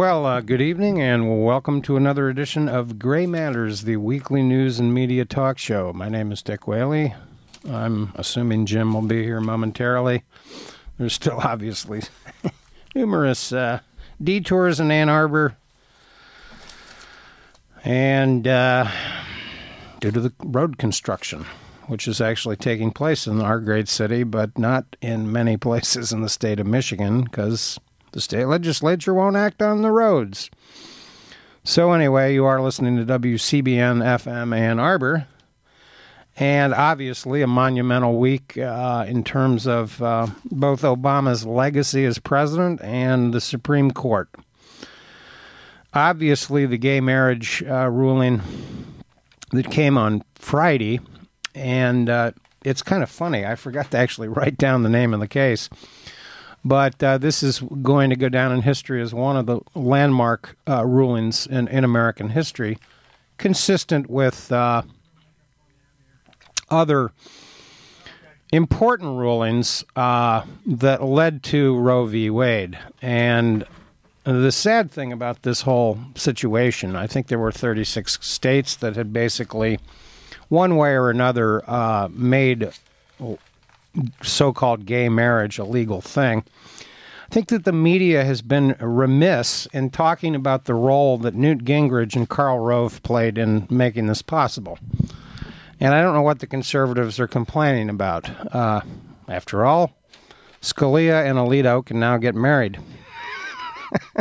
Well, uh, good evening and welcome to another edition of Gray Matters, the weekly news and media talk show. My name is Dick Whaley. I'm assuming Jim will be here momentarily. There's still obviously numerous uh, detours in Ann Arbor. And uh, due to the road construction, which is actually taking place in our great city, but not in many places in the state of Michigan because the state legislature won't act on the roads. So, anyway, you are listening to WCBN FM Ann Arbor. And obviously, a monumental week uh, in terms of uh, both Obama's legacy as president and the Supreme Court. Obviously, the gay marriage uh, ruling that came on Friday, and uh, it's kind of funny. I forgot to actually write down the name of the case. But uh, this is going to go down in history as one of the landmark uh, rulings in, in American history, consistent with uh, other important rulings uh, that led to Roe v. Wade. And the sad thing about this whole situation, I think there were 36 states that had basically, one way or another, uh, made so called gay marriage a legal thing. I think that the media has been remiss in talking about the role that Newt Gingrich and Karl Rove played in making this possible. And I don't know what the conservatives are complaining about. Uh, after all, Scalia and Alito can now get married.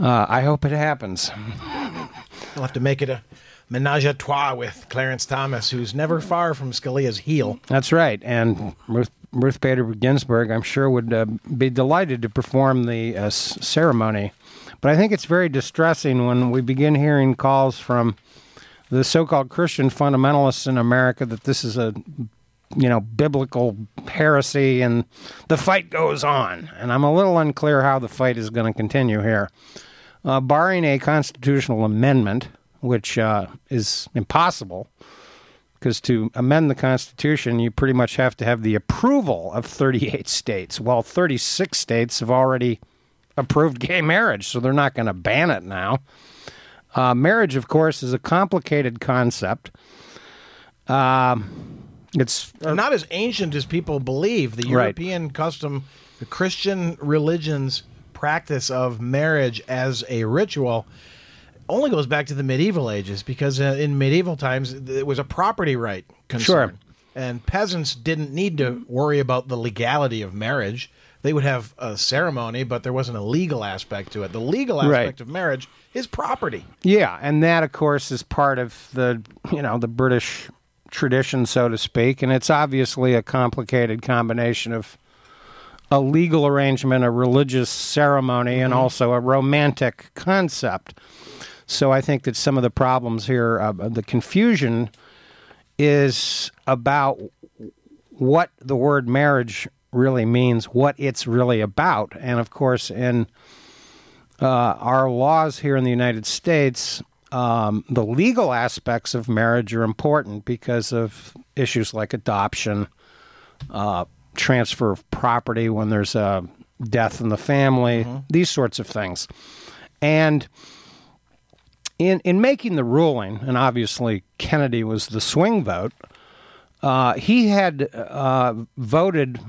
uh, I hope it happens. They'll have to make it a menage a trois with Clarence Thomas, who's never far from Scalia's heel. That's right. And Ruth, Ruth Bader Ginsburg, I'm sure, would uh, be delighted to perform the uh, ceremony. But I think it's very distressing when we begin hearing calls from the so-called Christian fundamentalists in America that this is a you know biblical heresy and the fight goes on and i'm a little unclear how the fight is going to continue here uh, barring a constitutional amendment which uh, is impossible because to amend the Constitution, you pretty much have to have the approval of 38 states. Well, 36 states have already approved gay marriage, so they're not going to ban it now. Uh, marriage, of course, is a complicated concept. Uh, it's not as ancient as people believe. The European right. custom, the Christian religion's practice of marriage as a ritual only goes back to the medieval ages because uh, in medieval times it was a property right concern. Sure. And peasants didn't need to worry about the legality of marriage. They would have a ceremony, but there wasn't a legal aspect to it. The legal aspect right. of marriage is property. Yeah, and that of course is part of the, you know, the British tradition so to speak, and it's obviously a complicated combination of a legal arrangement, a religious ceremony, mm-hmm. and also a romantic concept. So I think that some of the problems here, uh, the confusion is about what the word marriage really means, what it's really about. And of course, in uh, our laws here in the United States, um, the legal aspects of marriage are important because of issues like adoption, uh, transfer of property when there's a death in the family, mm-hmm. these sorts of things. And in in making the ruling, and obviously Kennedy was the swing vote. Uh, he had uh, voted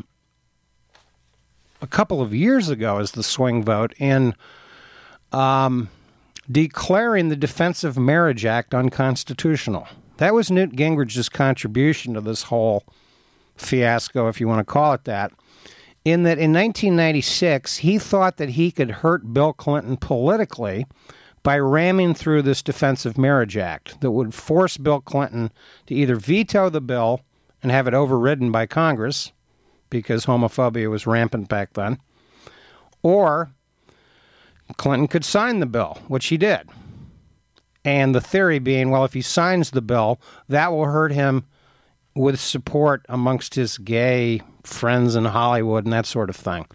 a couple of years ago as the swing vote in um, declaring the Defense of Marriage Act unconstitutional. That was Newt Gingrich's contribution to this whole fiasco, if you want to call it that. In that in 1996, he thought that he could hurt Bill Clinton politically by ramming through this Defense of Marriage Act that would force Bill Clinton to either veto the bill and have it overridden by Congress because homophobia was rampant back then, or Clinton could sign the bill, which he did. And the theory being, well, if he signs the bill, that will hurt him with support amongst his gay friends in Hollywood and that sort of thing.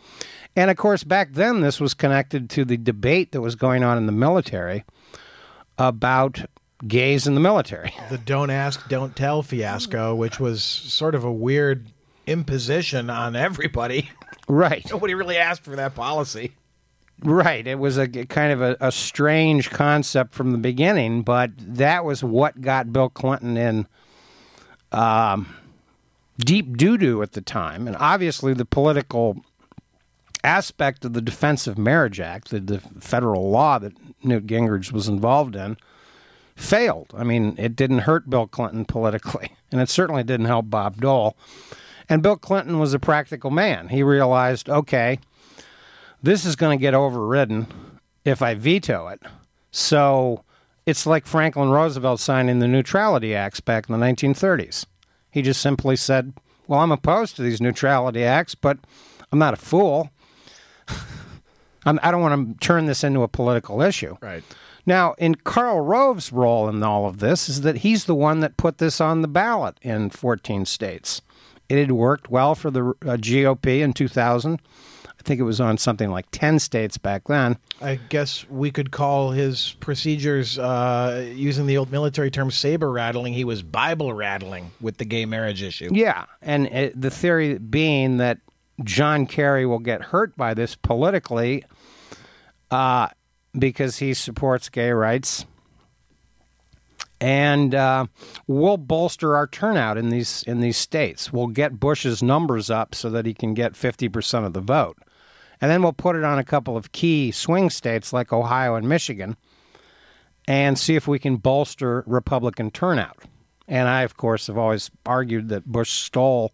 And of course, back then, this was connected to the debate that was going on in the military about gays in the military. The don't ask, don't tell fiasco, which was sort of a weird imposition on everybody. Right. Nobody really asked for that policy. Right. It was a kind of a, a strange concept from the beginning, but that was what got Bill Clinton in um, deep doo doo at the time. And obviously, the political aspect of the Defense of Marriage Act, the, the federal law that Newt Gingrich was involved in, failed. I mean, it didn't hurt Bill Clinton politically, and it certainly didn't help Bob Dole. And Bill Clinton was a practical man. He realized, okay, this is going to get overridden if I veto it. So it's like Franklin Roosevelt signing the Neutrality Acts back in the 1930s. He just simply said, Well, I'm opposed to these Neutrality Acts, but I'm not a fool. I'm, I do not want to turn this into a political issue. Right. Now, in Karl Rove's role in all of this is that he's the one that put this on the ballot in 14 states. It had worked well for the uh, GOP in 2000. I think it was on something like 10 states back then. I guess we could call his procedures, uh, using the old military term, saber rattling. He was Bible rattling with the gay marriage issue. Yeah. And it, the theory being that John Kerry will get hurt by this politically uh, because he supports gay rights. And uh, we'll bolster our turnout in these in these states. We'll get Bush's numbers up so that he can get fifty percent of the vote. And then we'll put it on a couple of key swing states like Ohio and Michigan and see if we can bolster Republican turnout. And I, of course, have always argued that Bush stole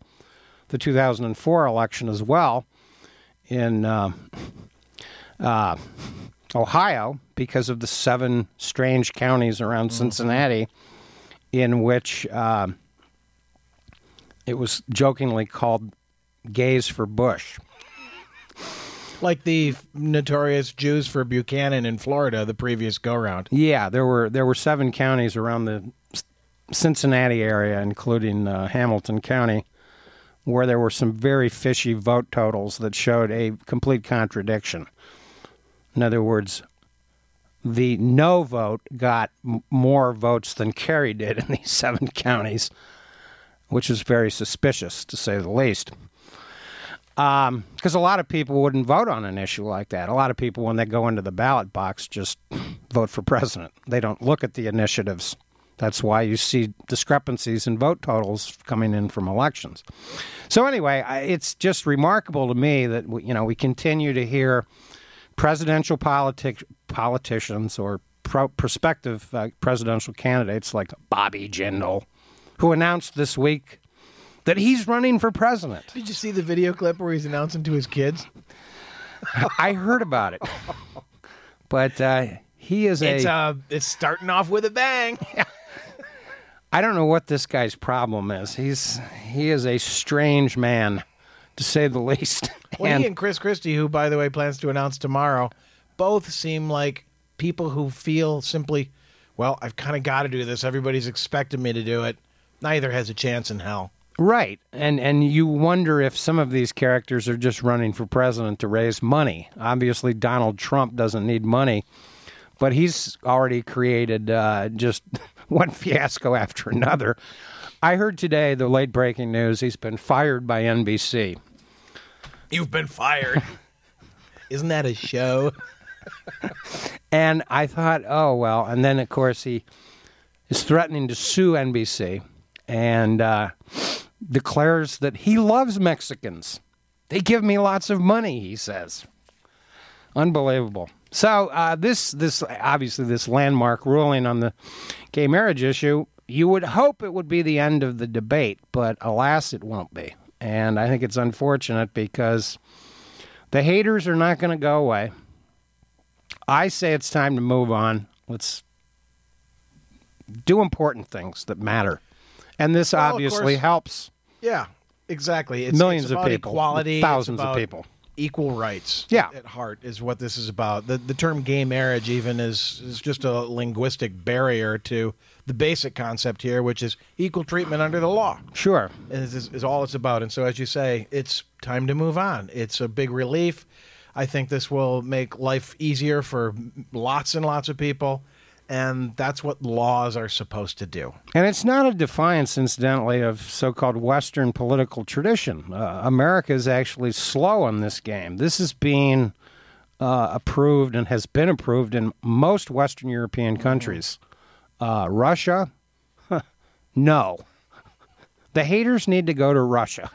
the 2004 election as well in uh, uh, Ohio because of the seven strange counties around mm-hmm. Cincinnati in which uh, it was jokingly called gays for Bush like the notorious Jews for Buchanan in Florida the previous go round. Yeah, there were there were seven counties around the Cincinnati area, including uh, Hamilton County, where there were some very fishy vote totals that showed a complete contradiction. In other words, the no vote got m- more votes than Kerry did in these seven counties, which is very suspicious to say the least because um, a lot of people wouldn't vote on an issue like that. A lot of people, when they go into the ballot box, just vote for president. They don't look at the initiatives. That's why you see discrepancies in vote totals coming in from elections. So anyway, it's just remarkable to me that you know we continue to hear presidential politic politicians or pro- prospective uh, presidential candidates like Bobby Jindal, who announced this week that he's running for president. Did you see the video clip where he's announcing to his kids? I heard about it, but uh, he is it's, a. Uh, it's starting off with a bang. I don't know what this guy's problem is. He's he is a strange man, to say the least. Well, and, he and Chris Christie, who by the way plans to announce tomorrow, both seem like people who feel simply, well, I've kind of got to do this. Everybody's expecting me to do it. Neither has a chance in hell. Right. And and you wonder if some of these characters are just running for president to raise money. Obviously Donald Trump doesn't need money, but he's already created uh, just one fiasco after another. I heard today the late breaking news he's been fired by NBC. You've been fired. Isn't that a show? and I thought, oh well, and then of course he is threatening to sue NBC and uh, declares that he loves Mexicans. They give me lots of money, he says. Unbelievable. So uh, this this obviously this landmark ruling on the gay marriage issue, you would hope it would be the end of the debate, but alas, it won't be. And I think it's unfortunate because the haters are not going to go away. I say it's time to move on. Let's do important things that matter. And this well, obviously helps. Yeah, exactly. It's, Millions it's of people, equality, thousands of people. Equal rights, yeah. at heart is what this is about. The the term gay marriage even is is just a linguistic barrier to the basic concept here, which is equal treatment under the law. Sure, is, is, is all it's about. And so, as you say, it's time to move on. It's a big relief. I think this will make life easier for lots and lots of people and that's what laws are supposed to do. And it's not a defiance, incidentally, of so called Western political tradition. Uh, America is actually slow on this game. This is being uh, approved and has been approved in most Western European countries. Uh, Russia, no. The haters need to go to Russia.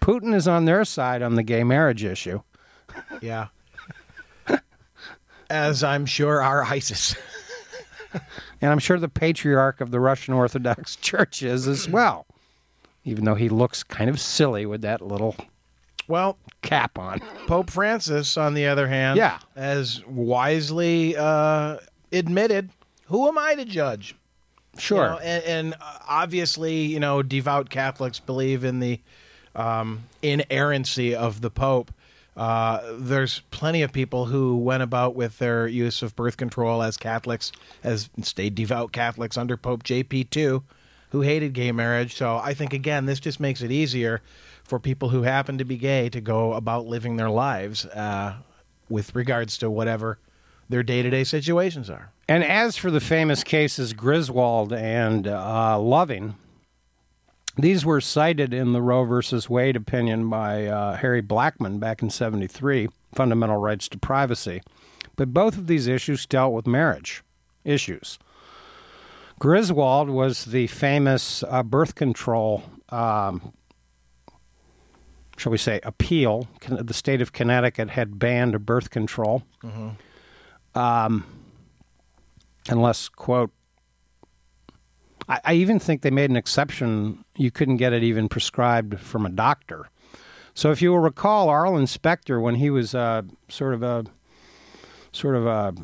Putin is on their side on the gay marriage issue. Yeah. As I'm sure are ISIS. and I'm sure the patriarch of the Russian Orthodox Church is as well, even though he looks kind of silly with that little well cap on. Pope Francis, on the other hand, yeah. has wisely uh, admitted, "Who am I to judge?" Sure, you know, and, and, obviously, you know, devout Catholics believe in the um, inerrancy of the Pope. Uh, there's plenty of people who went about with their use of birth control as Catholics, as stayed devout Catholics under Pope JP2, who hated gay marriage. So I think, again, this just makes it easier for people who happen to be gay to go about living their lives uh, with regards to whatever their day to day situations are. And as for the famous cases Griswold and uh, Loving, these were cited in the Roe versus Wade opinion by uh, Harry Blackmun back in 73, Fundamental Rights to Privacy. But both of these issues dealt with marriage issues. Griswold was the famous uh, birth control, um, shall we say, appeal. The state of Connecticut had banned birth control. Mm-hmm. Um, unless, quote, I, I even think they made an exception. You couldn't get it even prescribed from a doctor. So if you will recall, Arlen Specter, when he was uh, sort of a sort of a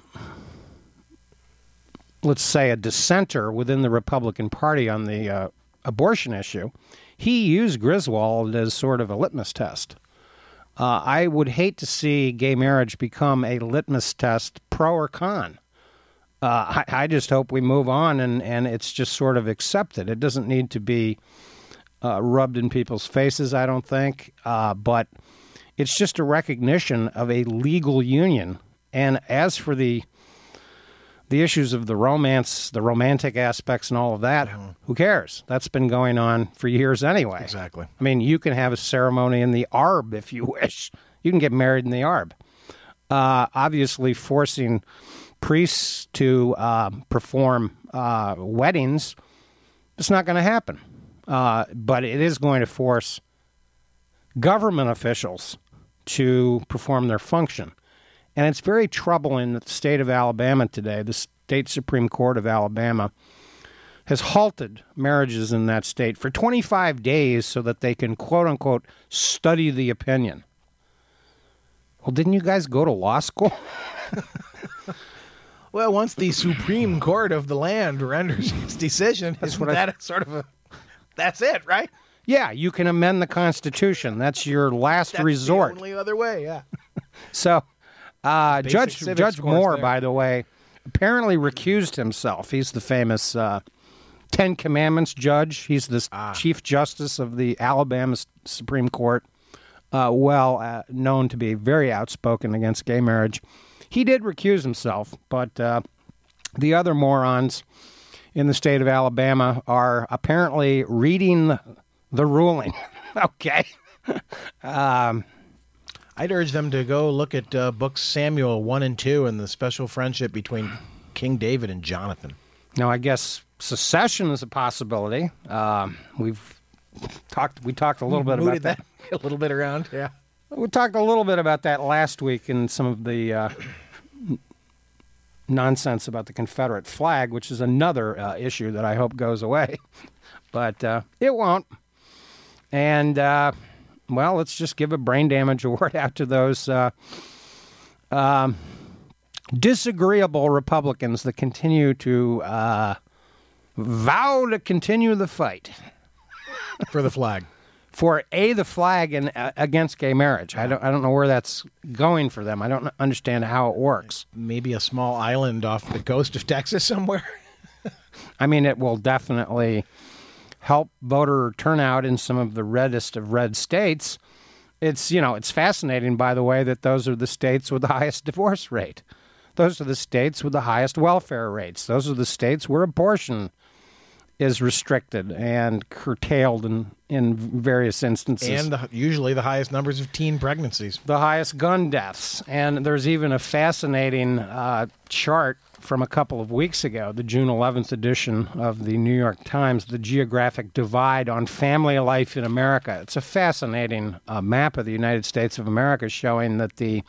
let's say a dissenter within the Republican Party on the uh, abortion issue, he used Griswold as sort of a litmus test. Uh, I would hate to see gay marriage become a litmus test, pro or con uh, I, I, just hope we move on and, and it's just sort of accepted. It doesn't need to be uh, rubbed in people's faces, I don't think, uh, but it's just a recognition of a legal union. And as for the the issues of the romance, the romantic aspects, and all of that, mm-hmm. who cares? That's been going on for years anyway. Exactly. I mean, you can have a ceremony in the Arb if you wish. You can get married in the Arb. Uh, obviously, forcing priests to uh, perform uh, weddings, it's not going to happen. Uh, but it is going to force government officials to perform their function. And it's very troubling that the state of Alabama today, the state Supreme Court of Alabama, has halted marriages in that state for 25 days so that they can, quote unquote, study the opinion. Well, didn't you guys go to law school? Well, once the Supreme Court of the land renders its decision, isn't that I, sort of a that's it, right? Yeah, you can amend the Constitution. That's your last that's resort. The only other way, yeah. so, uh, Judge Judge Moore, there. by the way, apparently recused himself. He's the famous uh, Ten Commandments judge. He's the ah. Chief Justice of the Alabama Supreme Court. Uh, well uh, known to be very outspoken against gay marriage. He did recuse himself, but uh, the other morons in the state of Alabama are apparently reading the, the ruling. okay. um, I'd urge them to go look at uh, books Samuel 1 and 2 and the special friendship between King David and Jonathan. Now, I guess secession is a possibility. Um, we've talked. We talked a little bit about that. that. a little bit around. Yeah. We talked a little bit about that last week in some of the uh, nonsense about the Confederate flag, which is another uh, issue that I hope goes away. but uh, it won't. And, uh, well, let's just give a brain damage award out to those uh, um, disagreeable Republicans that continue to uh, vow to continue the fight for the flag for a the flag and uh, against gay marriage. I don't I don't know where that's going for them. I don't understand how it works. Maybe a small island off the coast of Texas somewhere. I mean, it will definitely help voter turnout in some of the reddest of red states. It's you know it's fascinating, by the way, that those are the states with the highest divorce rate. Those are the states with the highest welfare rates. Those are the states where abortion is restricted and curtailed in, in various instances. And the, usually the highest numbers of teen pregnancies. The highest gun deaths. And there's even a fascinating uh, chart from a couple of weeks ago, the June 11th edition of the New York Times, The Geographic Divide on Family Life in America. It's a fascinating uh, map of the United States of America showing that the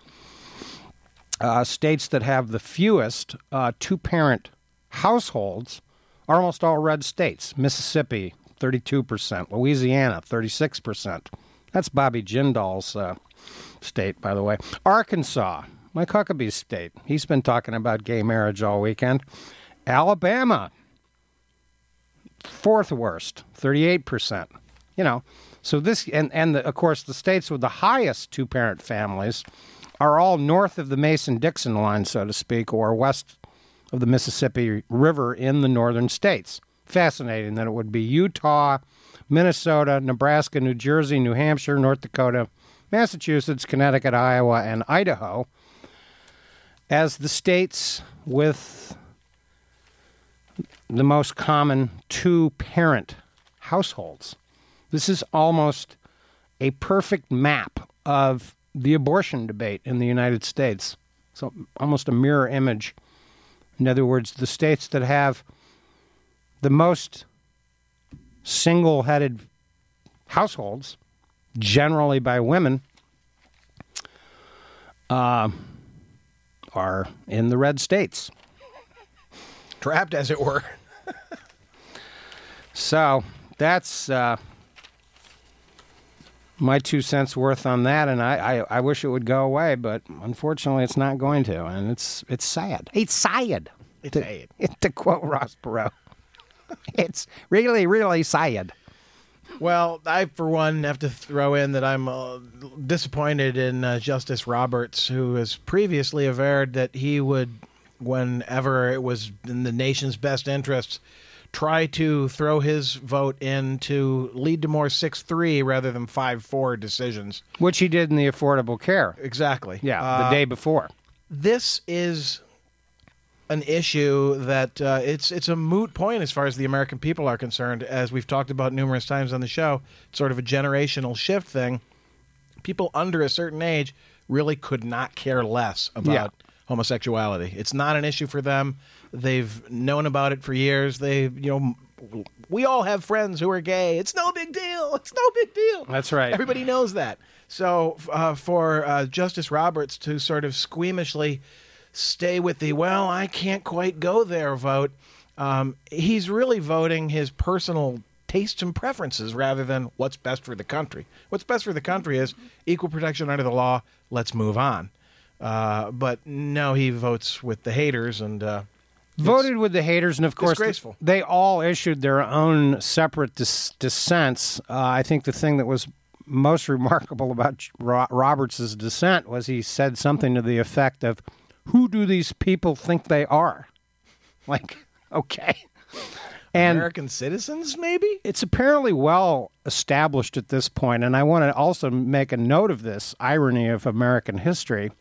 uh, states that have the fewest uh, two parent households are almost all red states. Mississippi, 32%. Louisiana, 36%. That's Bobby Jindal's uh, state, by the way. Arkansas, Mike Huckabee's state. He's been talking about gay marriage all weekend. Alabama, fourth worst, 38%. You know, so this, and, and the, of course, the states with the highest two parent families are all north of the Mason Dixon line, so to speak, or west of the Mississippi River in the northern states. Fascinating that it would be Utah, Minnesota, Nebraska, New Jersey, New Hampshire, North Dakota, Massachusetts, Connecticut, Iowa, and Idaho as the states with the most common two parent households. This is almost a perfect map of the abortion debate in the United States. So, almost a mirror image in other words, the states that have the most single headed households, generally by women, uh, are in the red states. Trapped, as it were. so that's uh, my two cents worth on that, and I, I, I, wish it would go away, but unfortunately, it's not going to, and it's it's sad. It's sad. It's to, sad. To quote Ross Perot, it's really really sad. Well, I for one have to throw in that I'm uh, disappointed in uh, Justice Roberts, who has previously averred that he would, whenever it was in the nation's best interests try to throw his vote in to lead to more 6 3 rather than 5 4 decisions. Which he did in the Affordable Care. Exactly. Yeah, uh, the day before. This is an issue that uh, it's it's a moot point as far as the American people are concerned, as we've talked about numerous times on the show. It's sort of a generational shift thing. People under a certain age really could not care less about yeah. homosexuality. It's not an issue for them. They've known about it for years. They, you know, we all have friends who are gay. It's no big deal. It's no big deal. That's right. Everybody knows that. So uh, for uh, Justice Roberts to sort of squeamishly stay with the well, I can't quite go there vote, um, he's really voting his personal tastes and preferences rather than what's best for the country. What's best for the country is equal protection under the law. Let's move on. Uh, but no, he votes with the haters and uh, voted with the haters, and of course, they all issued their own separate dis- dissents. Uh, I think the thing that was most remarkable about Roberts' dissent was he said something to the effect of, "Who do these people think they are?" Like, okay. And American citizens, maybe? It's apparently well established at this point, and I want to also make a note of this irony of American history.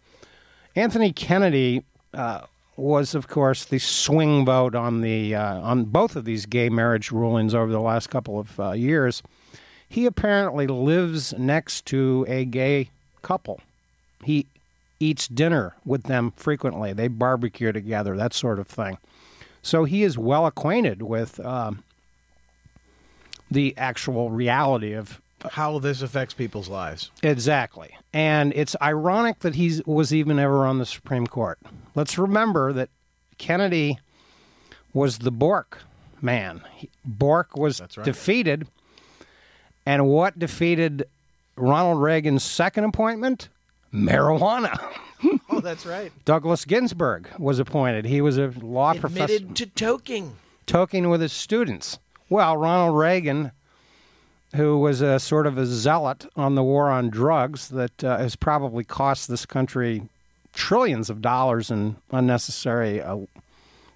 Anthony Kennedy uh, was, of course, the swing vote on the uh, on both of these gay marriage rulings over the last couple of uh, years. He apparently lives next to a gay couple. He eats dinner with them frequently. They barbecue together, that sort of thing. So he is well acquainted with um, the actual reality of how this affects people's lives. Exactly. And it's ironic that he was even ever on the Supreme Court. Let's remember that Kennedy was the Bork man. Bork was right. defeated. And what defeated Ronald Reagan's second appointment? Marijuana. oh, that's right. Douglas Ginsburg was appointed. He was a law Admitted professor. Admitted to toking. Toking with his students. Well, Ronald Reagan who was a sort of a zealot on the war on drugs that uh, has probably cost this country trillions of dollars in unnecessary uh,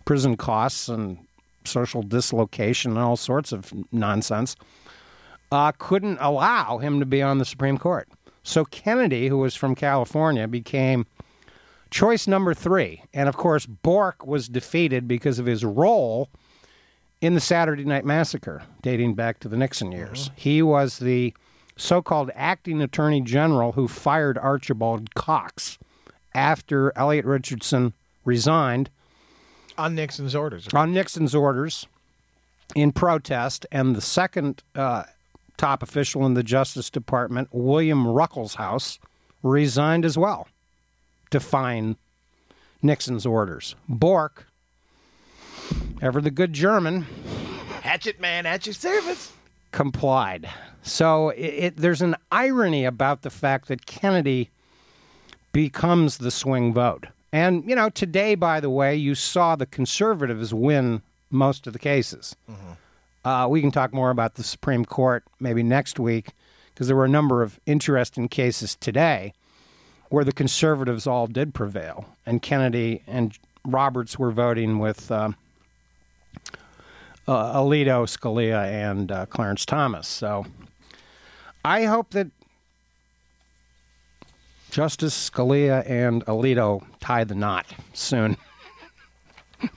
prison costs and social dislocation and all sorts of nonsense, uh, couldn't allow him to be on the Supreme Court. So Kennedy, who was from California, became choice number three. And of course, Bork was defeated because of his role in the Saturday Night Massacre, dating back to the Nixon years. He was the so called acting attorney general who fired Archibald Cox after Elliot Richardson resigned On Nixon's orders. on Nixon's orders in protest, and the second uh, top official in the Justice Department, William Ruckelshaus, resigned as well, defying Nixon's orders. Bork, ever the good German, Hatchet man at your service. complied. So it, it, there's an irony about the fact that Kennedy becomes the swing vote. And, you know, today, by the way, you saw the conservatives win most of the cases. Uh, we can talk more about the Supreme Court maybe next week because there were a number of interesting cases today where the conservatives all did prevail, and Kennedy and Roberts were voting with uh, uh, Alito, Scalia, and uh, Clarence Thomas. So I hope that Justice Scalia and Alito tie the knot soon.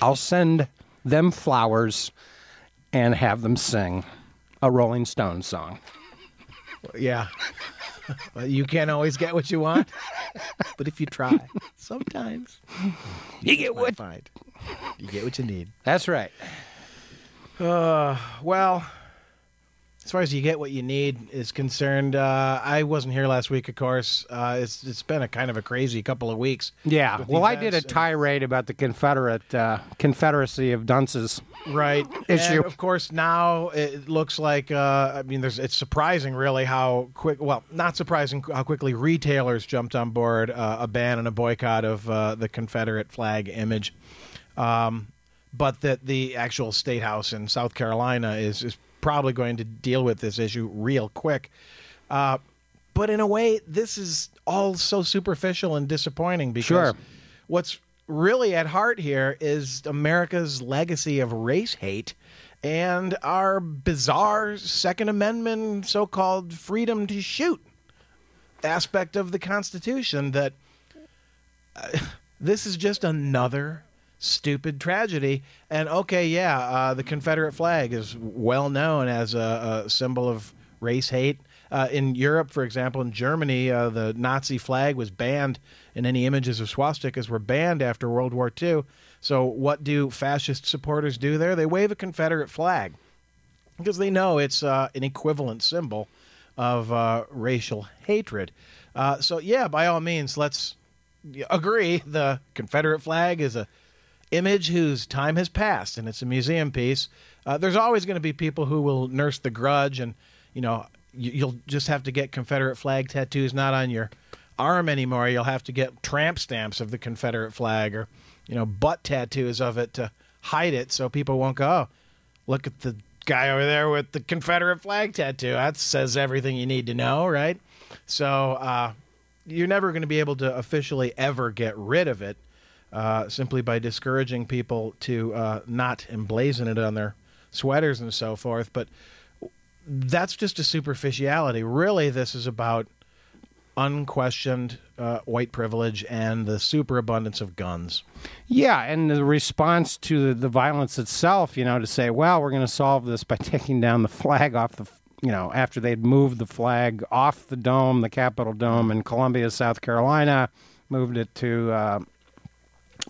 I'll send them flowers and have them sing a Rolling Stones song. Yeah. You can't always get what you want, but if you try, sometimes You get what you find you get what you need. That's right. Uh, well, as far as you get what you need is concerned, uh, I wasn't here last week. Of course, uh, it's it's been a kind of a crazy couple of weeks. Yeah. Well, I did a tirade about the Confederate uh, Confederacy of Dunces. right issue. And of course, now it looks like uh, I mean, there's it's surprising really how quick. Well, not surprising how quickly retailers jumped on board uh, a ban and a boycott of uh, the Confederate flag image. Um, but that the actual state house in South Carolina is is probably going to deal with this issue real quick. Uh, but in a way, this is all so superficial and disappointing because Sure. what's really at heart here is America's legacy of race hate and our bizarre Second Amendment so called freedom to shoot aspect of the Constitution that uh, this is just another stupid tragedy. And okay, yeah, uh, the Confederate flag is well known as a, a symbol of race hate. Uh, in Europe, for example, in Germany, uh, the Nazi flag was banned, and any images of swastikas were banned after World War II. So, what do fascist supporters do there? They wave a Confederate flag because they know it's uh, an equivalent symbol of uh, racial hatred. Uh, so, yeah, by all means, let's agree the Confederate flag is a image whose time has passed and it's a museum piece. Uh, there's always going to be people who will nurse the grudge, and you know you, you'll just have to get Confederate flag tattoos not on your arm anymore. You'll have to get tramp stamps of the Confederate flag or you know butt tattoos of it to hide it, so people won't go. Oh, look at the guy over there with the Confederate flag tattoo. That says everything you need to know, right? So uh, you're never going to be able to officially ever get rid of it uh, simply by discouraging people to uh, not emblazon it on their sweaters and so forth. But that's just a superficiality. Really, this is about unquestioned uh, white privilege and the superabundance of guns. Yeah, and the response to the, the violence itself, you know, to say, well, we're going to solve this by taking down the flag off the, you know, after they'd moved the flag off the dome, the Capitol Dome in Columbia, South Carolina, moved it to uh,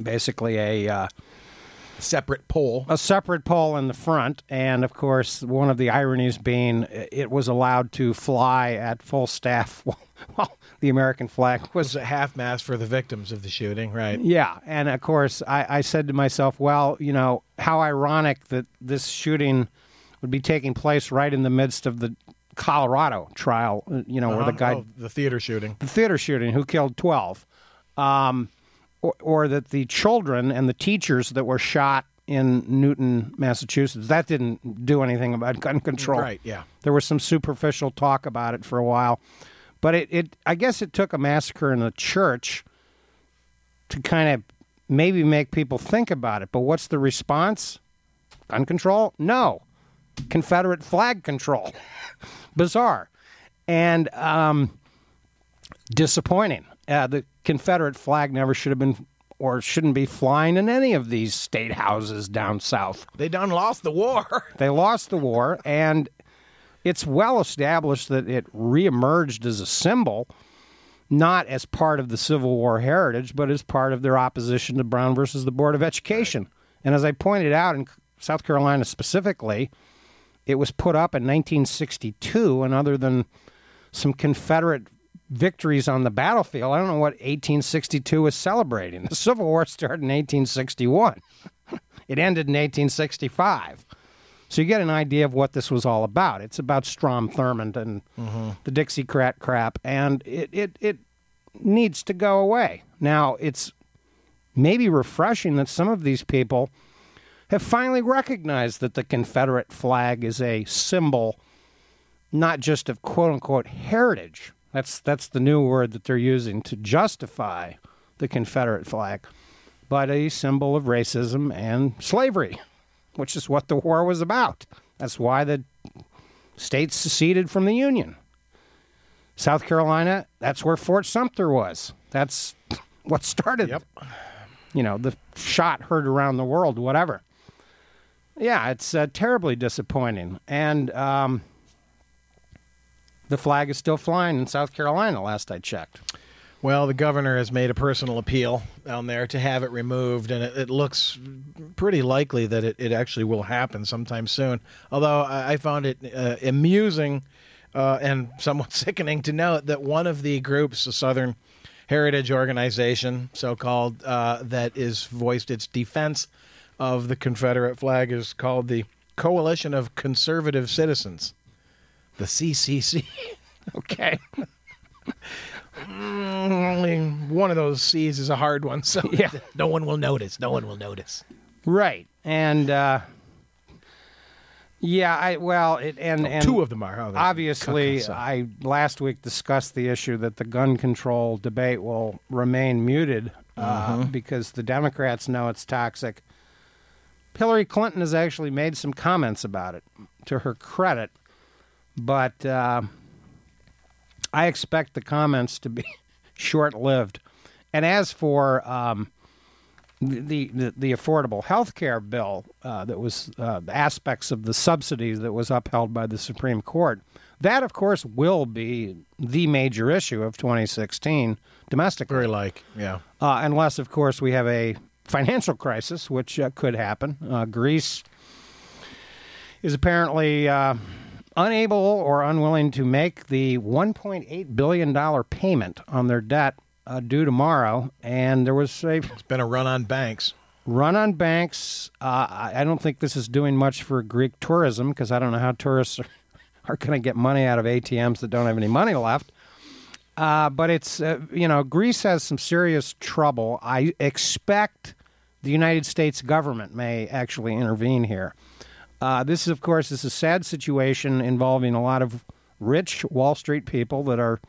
basically a uh, Separate pole. a separate pole in the front, and of course, one of the ironies being it was allowed to fly at full staff while the American flag was was a half mast for the victims of the shooting, right? yeah, and of course, I, I said to myself, well, you know, how ironic that this shooting would be taking place right in the midst of the Colorado trial, uh, you know, where the Uh-huh. guy, Oh, the theater shooting. the theater shooting, who killed 12, um, or, or that the children and the teachers that were shot in Newton, Massachusetts, that didn't do anything about gun control. Right, yeah. There was some superficial talk about it for a while. But it, it I guess it took a massacre in a church to kind of maybe make people think about it. But what's the response? Gun control? No. Confederate flag control. Bizarre. And um, disappointing. Uh, the Confederate flag never should have been or shouldn't be flying in any of these state houses down south. They done lost the war. they lost the war, and it's well established that it reemerged as a symbol, not as part of the Civil War heritage, but as part of their opposition to Brown versus the Board of Education. And as I pointed out in South Carolina specifically, it was put up in 1962, and other than some Confederate victories on the battlefield, I don't know what 1862 was celebrating. The Civil War started in 1861. it ended in 1865. So you get an idea of what this was all about. It's about Strom Thurmond and mm-hmm. the Dixiecrat crap, and it, it, it needs to go away. Now, it's maybe refreshing that some of these people have finally recognized that the Confederate flag is a symbol not just of quote unquote heritage. That's that's the new word that they're using to justify the Confederate flag, but a symbol of racism and slavery, which is what the war was about. That's why the states seceded from the Union. South Carolina, that's where Fort Sumter was. That's what started. Yep. You know, the shot heard around the world, whatever. Yeah, it's uh, terribly disappointing. And um, the flag is still flying in South Carolina, last I checked. Well, the governor has made a personal appeal down there to have it removed, and it, it looks pretty likely that it, it, actually will happen sometime soon. Although I, I found it uh, amusing uh, and somewhat sickening to note that one of the groups, the Southern Heritage Organization, so called, uh, that is voiced its defense of the Confederate flag is called the Coalition of Conservative Citizens, the CCC. okay. Mm, only one of those C's is a hard one, so yeah. no one will notice. No one will notice. Right, and uh, yeah, I well, it, and, oh, and two of them are. Oh, obviously, I last week discussed the issue that the gun control debate will remain muted uh, mm-hmm. because the Democrats know it's toxic Hillary Clinton has actually made some comments about it, to her credit, but uh, I expect the comments to be short lived. And as for um, the, the, the affordable health care bill uh, that was uh, aspects of the subsidies that was upheld by the Supreme Court, that of course will be the major issue of 2016 domestically. Very like, yeah. Uh, unless of course we have a financial crisis, which uh, could happen. Uh, Greece is apparently uh, unable or unwilling to make the $1.8 billion payment on their debt uh, due tomorrow. And there was a. It's been a run on banks. Run on banks. Uh, I don't think this is doing much for Greek tourism because I don't know how tourists are, are going to get money out of ATMs that don't have any money left. Uh, but it's uh, you know Greece has some serious trouble. I expect the United States government may actually intervene here. Uh, this, of course, is a sad situation involving a lot of rich Wall Street people that are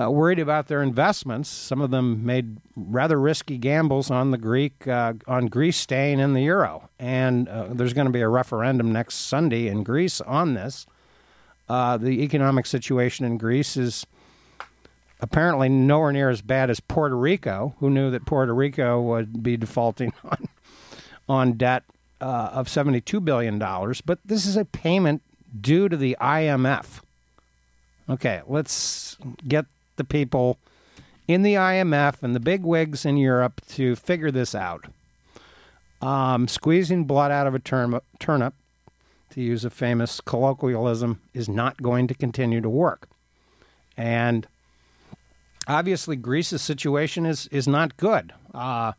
uh, worried about their investments. Some of them made rather risky gambles on the Greek uh, on Greece staying in the euro, and uh, there's going to be a referendum next Sunday in Greece on this. Uh, the economic situation in Greece is apparently nowhere near as bad as Puerto Rico, who knew that Puerto Rico would be defaulting on on debt uh, of seventy-two billion dollars. But this is a payment due to the IMF. Okay, let's get the people in the IMF and the big wigs in Europe to figure this out. Um, squeezing blood out of a turnip, turnip, to use a famous colloquialism, is not going to continue to work. And obviously Greece's situation is is not good. Uh,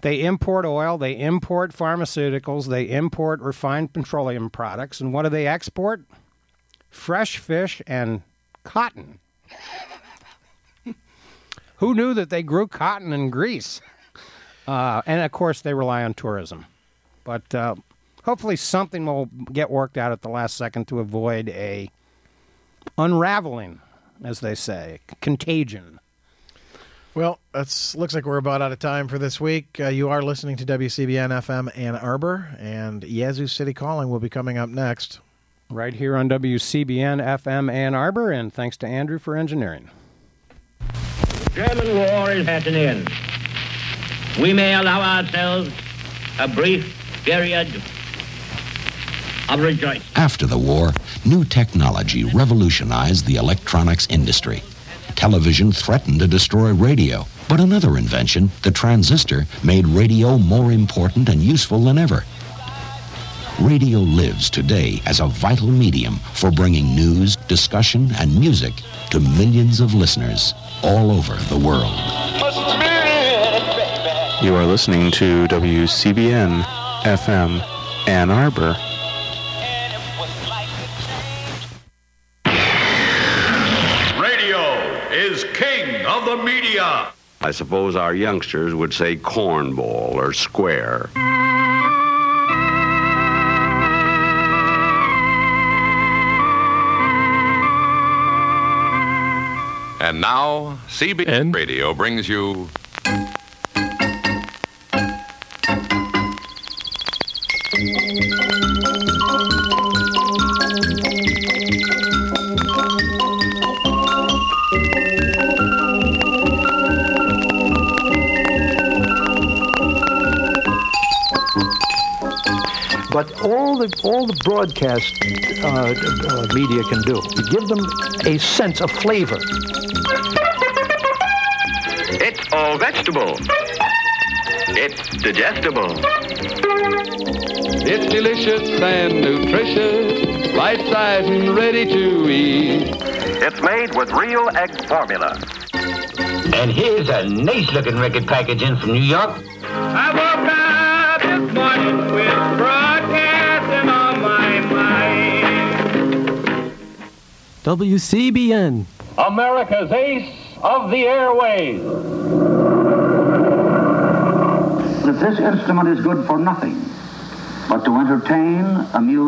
they import oil, they import pharmaceuticals, they import refined petroleum products, and what do they export? Fresh fish and cotton. Who knew that they grew cotton in Greece? Uh, and of course, they rely on tourism. But uh, hopefully, something will get worked out at the last second to avoid a unraveling as they say, contagion. Well, it looks like we're about out of time for this week. Uh, you are listening to WCBN FM Ann Arbor, and Yazoo City Calling will be coming up next. Right here on WCBN FM Ann Arbor, and thanks to Andrew for engineering. The German war is at an end. we may allow ourselves a brief period of rejoicing. After the war, new technology revolutionized the electronics industry. Television threatened to destroy radio, but another invention, the transistor, made radio more important and useful than ever. Radio lives today as a vital medium for bringing news, discussion, and music to millions of listeners all over the world. You are listening to WCBN FM Ann Arbor. I suppose our youngsters would say cornball or square. And now, CBN Radio brings you the all the broadcast uh, uh, media can do is give them a sense of flavor. It's all vegetable. It's digestible. It's delicious and nutritious, right sized and ready to eat. It's made with real egg formula. And here's a nice looking record package in from New York. I WCBN. America's ace of the airways. That this instrument is good for nothing but to entertain, amuse,